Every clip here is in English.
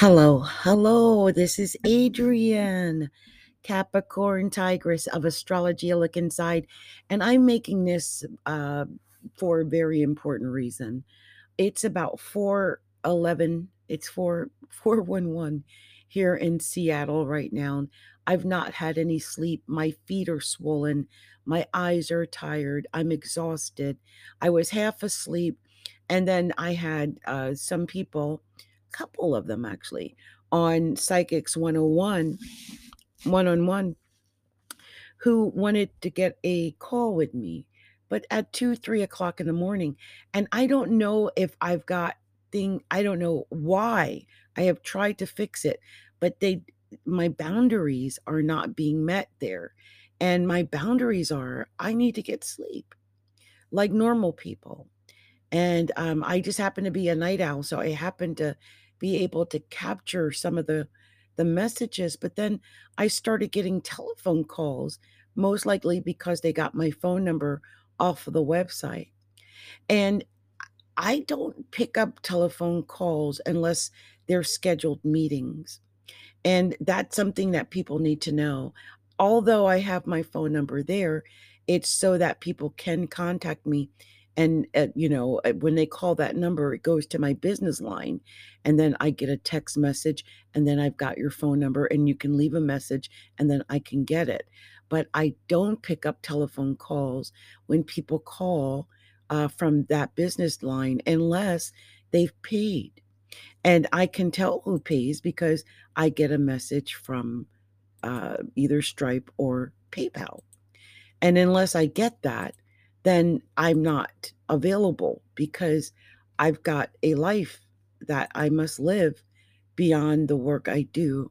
Hello, hello. This is Adrian, Capricorn Tigress of Astrology Look Inside, and I'm making this uh, for a very important reason. It's about 411, it's 4 411 here in Seattle right now. I've not had any sleep. My feet are swollen. My eyes are tired. I'm exhausted. I was half asleep. And then I had uh, some people couple of them actually on Psychics 101, one on one, who wanted to get a call with me, but at two, three o'clock in the morning. And I don't know if I've got thing, I don't know why I have tried to fix it, but they, my boundaries are not being met there. And my boundaries are I need to get sleep like normal people. And um, I just happen to be a night owl, so I happen to be able to capture some of the the messages. But then I started getting telephone calls, most likely because they got my phone number off of the website. And I don't pick up telephone calls unless they're scheduled meetings. And that's something that people need to know. Although I have my phone number there, it's so that people can contact me and uh, you know uh, when they call that number it goes to my business line and then i get a text message and then i've got your phone number and you can leave a message and then i can get it. But i don't pick up telephone calls when people call uh, from that business line unless they've paid. And i can tell who pays because i get a message from uh, either stripe or paypal. And unless i get that then I'm not available because I've got a life that I must live beyond the work I do.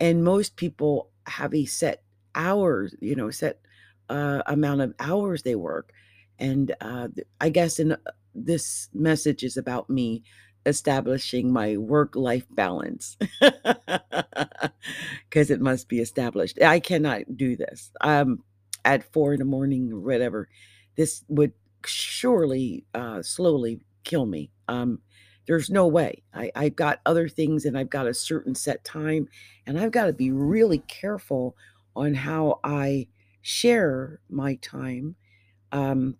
And most people have a set hours, you know, set uh, amount of hours they work. And uh, I guess in uh, this message is about me establishing my work life balance because it must be established. I cannot do this. Um, at four in the morning or whatever this would surely uh, slowly kill me. Um, there's no way. I, I've got other things and I've got a certain set time, and I've got to be really careful on how I share my time. Um,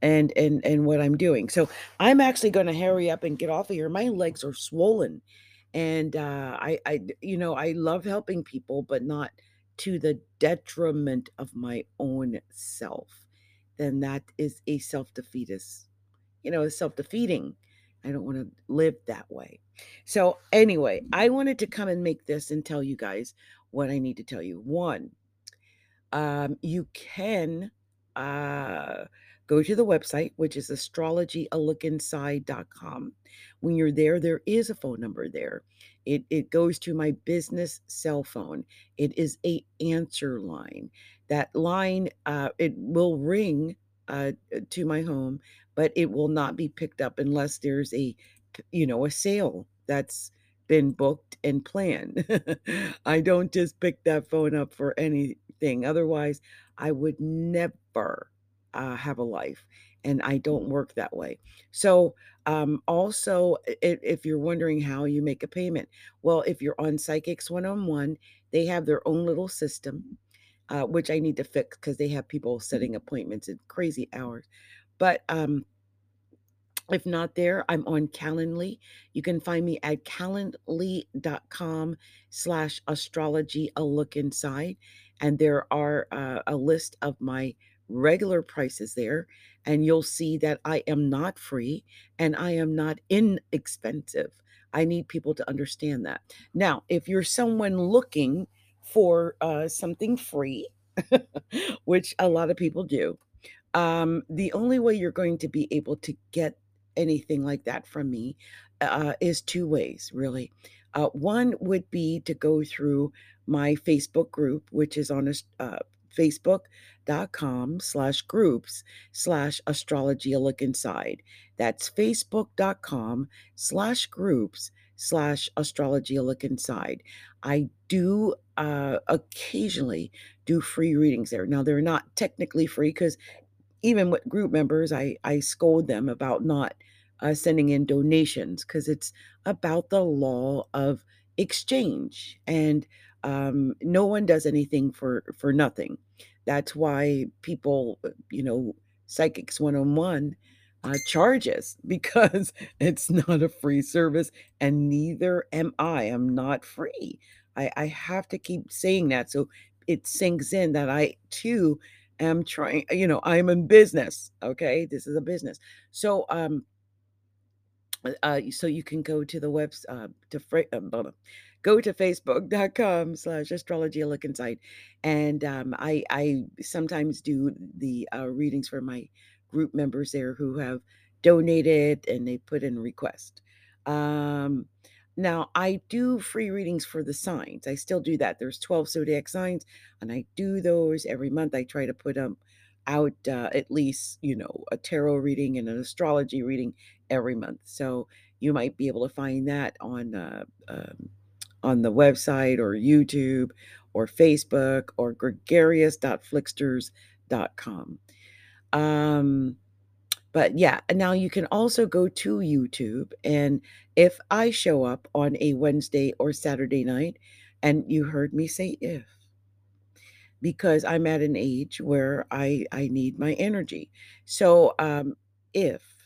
and and and what I'm doing. So I'm actually going to hurry up and get off of here. My legs are swollen, and uh, I I you know I love helping people, but not to the detriment of my own self then that is a self defeatist, you know, self defeating. I don't want to live that way. So, anyway, I wanted to come and make this and tell you guys what I need to tell you. One, um, you can uh, go to the website, which is astrologyalookinside.com. When you're there, there is a phone number there. It, it goes to my business cell phone. It is a answer line. That line, uh, it will ring uh, to my home, but it will not be picked up unless there's a, you know, a sale that's been booked and planned. I don't just pick that phone up for anything. Otherwise, I would never uh, have a life. And I don't work that way. So, um, also, if, if you're wondering how you make a payment, well, if you're on Psychics One on One, they have their own little system uh, which I need to fix because they have people setting appointments at crazy hours. But um, if not there, I'm on Calendly. You can find me at calendly.com slash astrology, a look inside. And there are uh, a list of my regular prices there. And you'll see that I am not free and I am not inexpensive. I need people to understand that. Now, if you're someone looking for uh, something free, which a lot of people do. Um, the only way you're going to be able to get anything like that from me uh, is two ways, really. Uh, one would be to go through my Facebook group, which is on a, uh, facebook.com slash groups slash astrology look inside. That's facebook.com slash groups slash astrology look inside. I do uh, occasionally do free readings there. Now they're not technically free because even with group members, I I scold them about not uh, sending in donations because it's about the law of exchange and um, no one does anything for for nothing. That's why people uh, you know psychics 101 uh, charges because it's not a free service and neither am i. I'm not free. I, I have to keep saying that so it sinks in that i too am trying you know i'm in business okay? This is a business. So um uh, so you can go to the website uh, to fra- uh, go to facebook.com slash astrology look inside. And um, I, I sometimes do the uh, readings for my group members there who have donated and they put in request. Um, now i do free readings for the signs. I still do that. There's 12 zodiac signs and i do those every month. I try to put them out uh, at least you know a tarot reading and an astrology reading every month. So you might be able to find that on uh, um, on the website or YouTube or Facebook or gregarious.flixters.com. Um, but yeah, now you can also go to YouTube. And if I show up on a Wednesday or Saturday night, and you heard me say if, because I'm at an age where I I need my energy. So um, if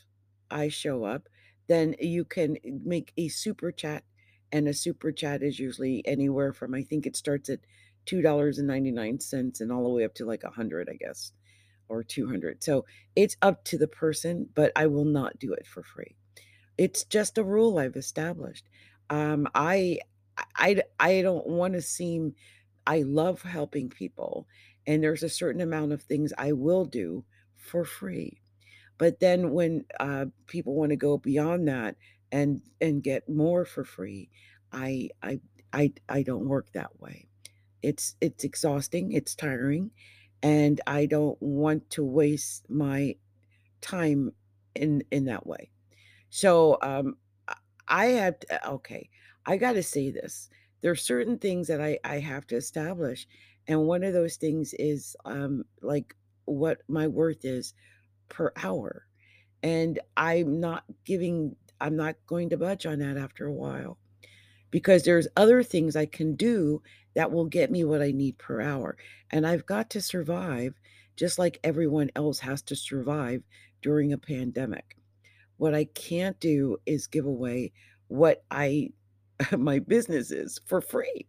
I show up, then you can make a super chat, and a super chat is usually anywhere from I think it starts at two dollars and all the way up to like a hundred, I guess, or two hundred. So it's up to the person, but I will not do it for free. It's just a rule I've established. Um, I I I don't want to seem I love helping people, and there's a certain amount of things I will do for free. But then when uh, people want to go beyond that and and get more for free, I I I I don't work that way. It's it's exhausting, it's tiring, and I don't want to waste my time in in that way. So um, I have to, okay. I got to say this. There are certain things that I I have to establish, and one of those things is um, like what my worth is per hour. And I'm not giving, I'm not going to budge on that after a while because there's other things I can do that will get me what I need per hour. And I've got to survive just like everyone else has to survive during a pandemic. What I can't do is give away what I my business is for free.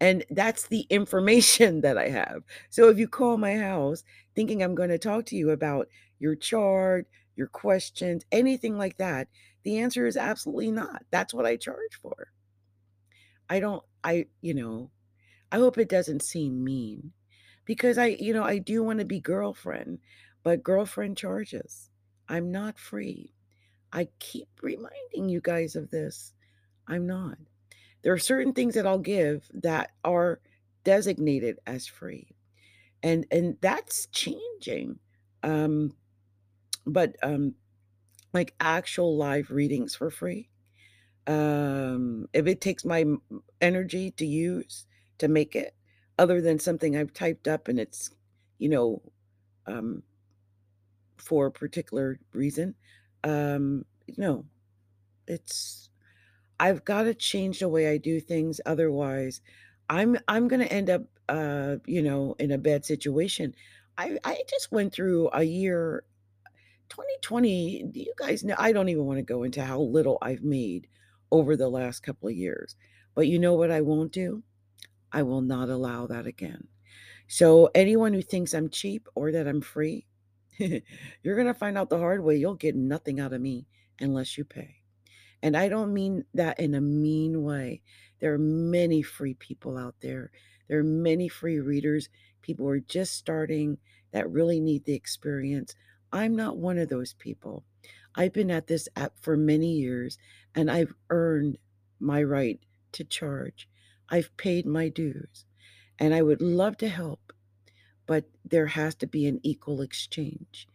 And that's the information that I have. So if you call my house thinking I'm going to talk to you about your chart, your questions, anything like that, the answer is absolutely not. That's what I charge for. I don't, I, you know, I hope it doesn't seem mean because I, you know, I do want to be girlfriend, but girlfriend charges. I'm not free. I keep reminding you guys of this. I'm not. There are certain things that I'll give that are designated as free. And and that's changing. Um but um like actual live readings for free. Um if it takes my energy to use to make it other than something I've typed up and it's you know um for a particular reason um no it's I've gotta change the way I do things, otherwise, I'm I'm gonna end up, uh, you know, in a bad situation. I I just went through a year 2020, do you guys know I don't even wanna go into how little I've made over the last couple of years, but you know what I won't do? I will not allow that again. So, anyone who thinks I'm cheap or that I'm free, you're gonna find out the hard way, you'll get nothing out of me unless you pay. And I don't mean that in a mean way. There are many free people out there. There are many free readers. People who are just starting that really need the experience. I'm not one of those people. I've been at this app for many years and I've earned my right to charge. I've paid my dues and I would love to help, but there has to be an equal exchange.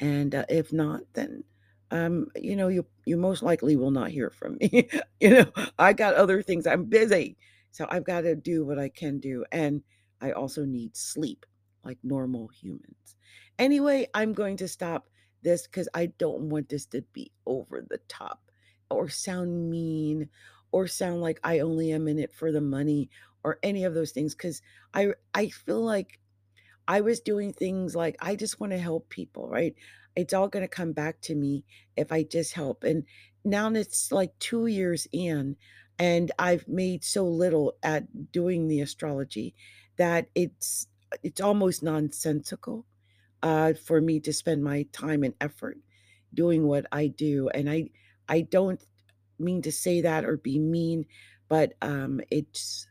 And uh, if not, then um, you know, you you most likely will not hear from me. you know, I got other things. I'm busy. So I've got to do what I can do. And I also need sleep like normal humans. Anyway, I'm going to stop. this because I don't want this to be over the top or sound mean or sound like I only am in it for the money or any of those things because I I feel like I was doing things like I just want to help people, right? It's all going to come back to me if I just help. And now it's like 2 years in and I've made so little at doing the astrology that it's it's almost nonsensical uh, for me to spend my time and effort doing what I do. And I I don't mean to say that or be mean, but um, it's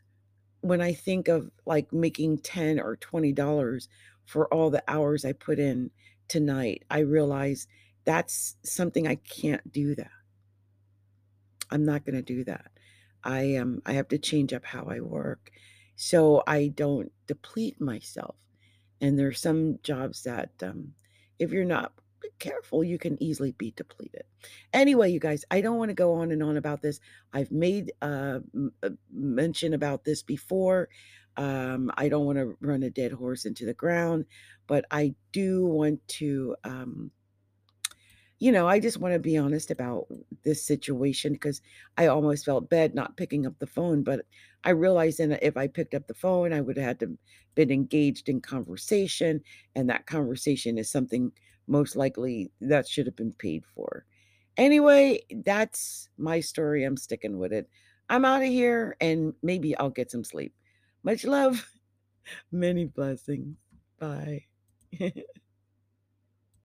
when I think of like making 10 or $20 for all the hours I put in tonight, I realize that's something I can't do that. I'm not going to do that. I am um, I have to change up how I work so I don't deplete myself. And there are some jobs that um, if you're not careful, you can easily be depleted. Anyway, you guys, I don't want to go on and on about this. I've made uh, a mention about this before. Um, I don't want to run a dead horse into the ground, but I do want to um, you know, I just wanna be honest about this situation because I almost felt bad not picking up the phone, but I realized then if I picked up the phone, I would have had to been engaged in conversation, and that conversation is something most likely that should have been paid for. Anyway, that's my story, I'm sticking with it. I'm out of here, and maybe I'll get some sleep. Much love. Many blessings. Bye.